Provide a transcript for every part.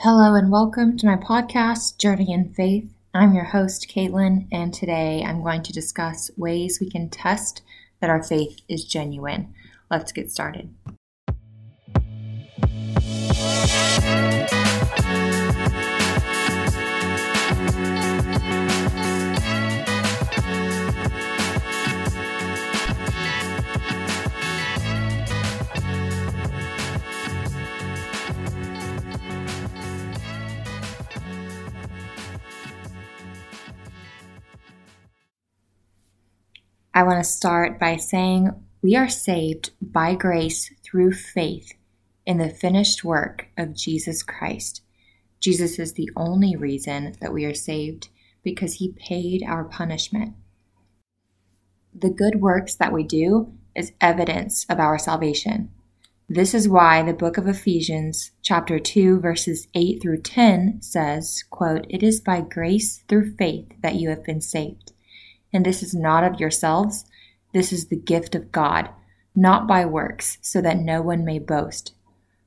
Hello and welcome to my podcast, Journey in Faith. I'm your host, Caitlin, and today I'm going to discuss ways we can test that our faith is genuine. Let's get started. I want to start by saying we are saved by grace through faith in the finished work of Jesus Christ. Jesus is the only reason that we are saved because he paid our punishment. The good works that we do is evidence of our salvation. This is why the book of Ephesians, chapter 2, verses 8 through 10 says, quote, It is by grace through faith that you have been saved and this is not of yourselves, this is the gift of God, not by works, so that no one may boast.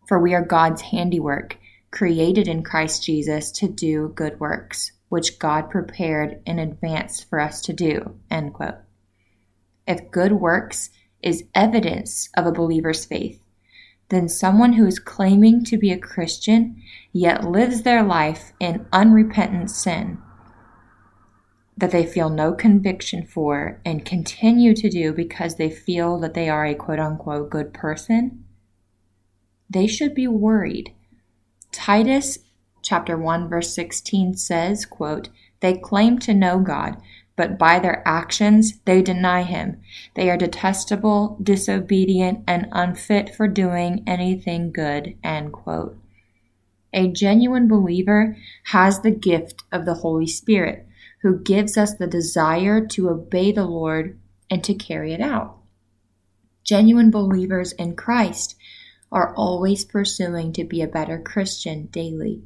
For we are God's handiwork, created in Christ Jesus to do good works, which God prepared in advance for us to do. End quote. If good works is evidence of a believer's faith, then someone who is claiming to be a Christian yet lives their life in unrepentant sin that they feel no conviction for and continue to do because they feel that they are a quote unquote good person, they should be worried. Titus chapter 1 verse 16 says, quote, they claim to know God, but by their actions they deny him. They are detestable, disobedient, and unfit for doing anything good, end quote. A genuine believer has the gift of the Holy Spirit who gives us the desire to obey the Lord and to carry it out. Genuine believers in Christ are always pursuing to be a better Christian daily,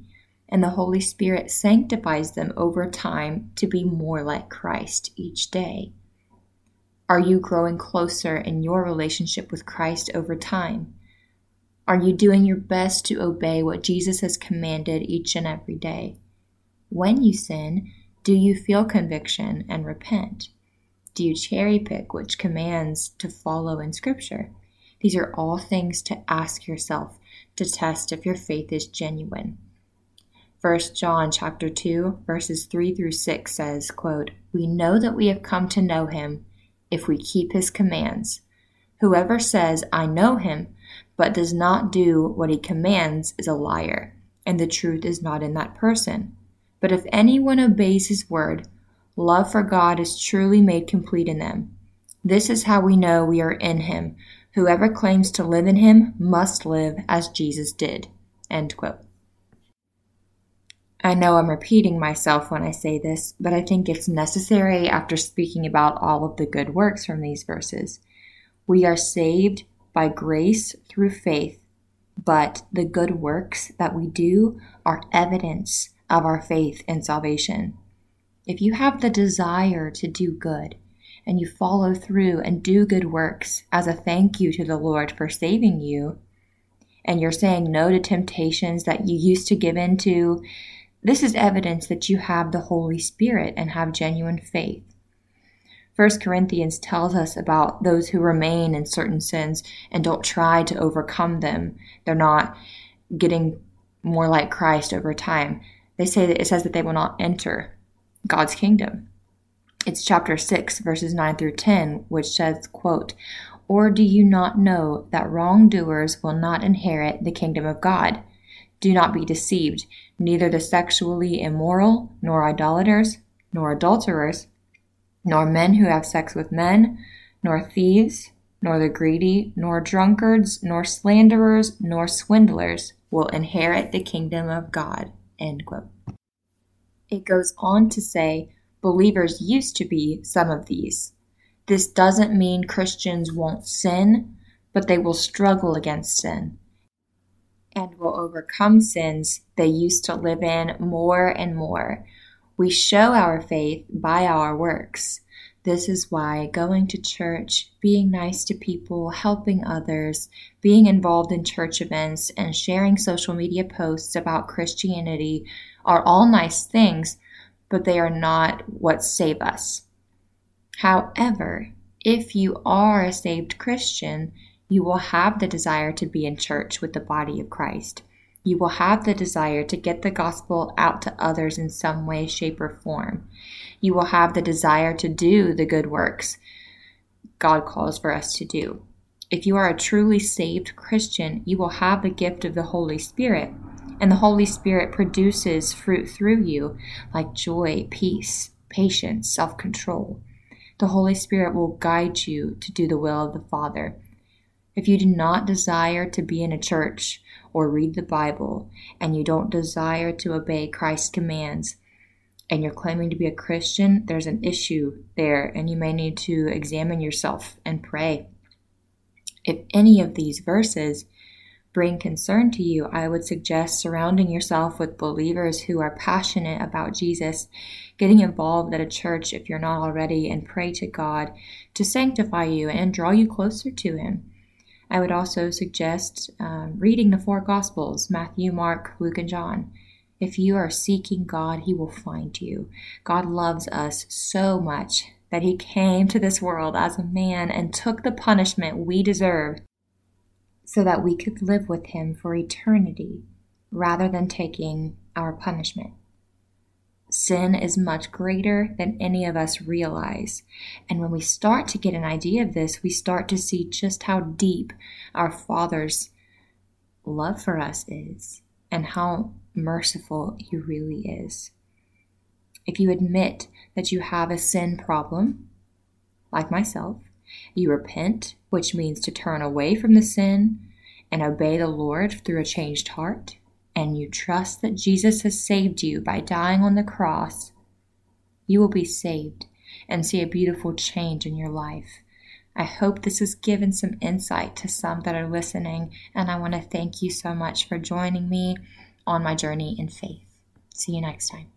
and the Holy Spirit sanctifies them over time to be more like Christ each day. Are you growing closer in your relationship with Christ over time? Are you doing your best to obey what Jesus has commanded each and every day? When you sin, do you feel conviction and repent? Do you cherry pick which commands to follow in Scripture? These are all things to ask yourself to test if your faith is genuine. 1 John chapter 2 verses 3 through 6 says, quote, "We know that we have come to know him if we keep his commands. Whoever says, I know him, but does not do what he commands is a liar, and the truth is not in that person." But if anyone obeys his word, love for God is truly made complete in them. This is how we know we are in him. Whoever claims to live in him must live as Jesus did. End quote. I know I'm repeating myself when I say this, but I think it's necessary after speaking about all of the good works from these verses. We are saved by grace through faith, but the good works that we do are evidence of our faith and salvation. If you have the desire to do good and you follow through and do good works as a thank you to the Lord for saving you, and you're saying no to temptations that you used to give in to, this is evidence that you have the Holy Spirit and have genuine faith. 1 Corinthians tells us about those who remain in certain sins and don't try to overcome them. They're not getting more like Christ over time they say that it says that they will not enter God's kingdom. It's chapter 6 verses 9 through 10 which says, quote, "Or do you not know that wrongdoers will not inherit the kingdom of God? Do not be deceived, neither the sexually immoral, nor idolaters, nor adulterers, nor men who have sex with men, nor thieves, nor the greedy, nor drunkards, nor slanderers, nor swindlers will inherit the kingdom of God." End quote. It goes on to say believers used to be some of these. This doesn't mean Christians won't sin, but they will struggle against sin and will overcome sins they used to live in more and more. We show our faith by our works. This is why going to church, being nice to people, helping others, being involved in church events, and sharing social media posts about Christianity are all nice things, but they are not what save us. However, if you are a saved Christian, you will have the desire to be in church with the body of Christ. You will have the desire to get the gospel out to others in some way, shape, or form you will have the desire to do the good works God calls for us to do. If you are a truly saved Christian, you will have the gift of the Holy Spirit, and the Holy Spirit produces fruit through you like joy, peace, patience, self control. The Holy Spirit will guide you to do the will of the Father. If you do not desire to be in a church or read the Bible, and you don't desire to obey Christ's commands, and you're claiming to be a Christian, there's an issue there, and you may need to examine yourself and pray. If any of these verses bring concern to you, I would suggest surrounding yourself with believers who are passionate about Jesus, getting involved at a church if you're not already, and pray to God to sanctify you and draw you closer to Him. I would also suggest um, reading the four Gospels Matthew, Mark, Luke, and John. If you are seeking God, He will find you. God loves us so much that He came to this world as a man and took the punishment we deserved so that we could live with Him for eternity rather than taking our punishment. Sin is much greater than any of us realize. And when we start to get an idea of this, we start to see just how deep our Father's love for us is and how merciful He really is. If you admit that you have a sin problem, like myself, you repent, which means to turn away from the sin and obey the Lord through a changed heart, and you trust that Jesus has saved you by dying on the cross, you will be saved and see a beautiful change in your life. I hope this has given some insight to some that are listening, and I want to thank you so much for joining me on my journey in faith. See you next time.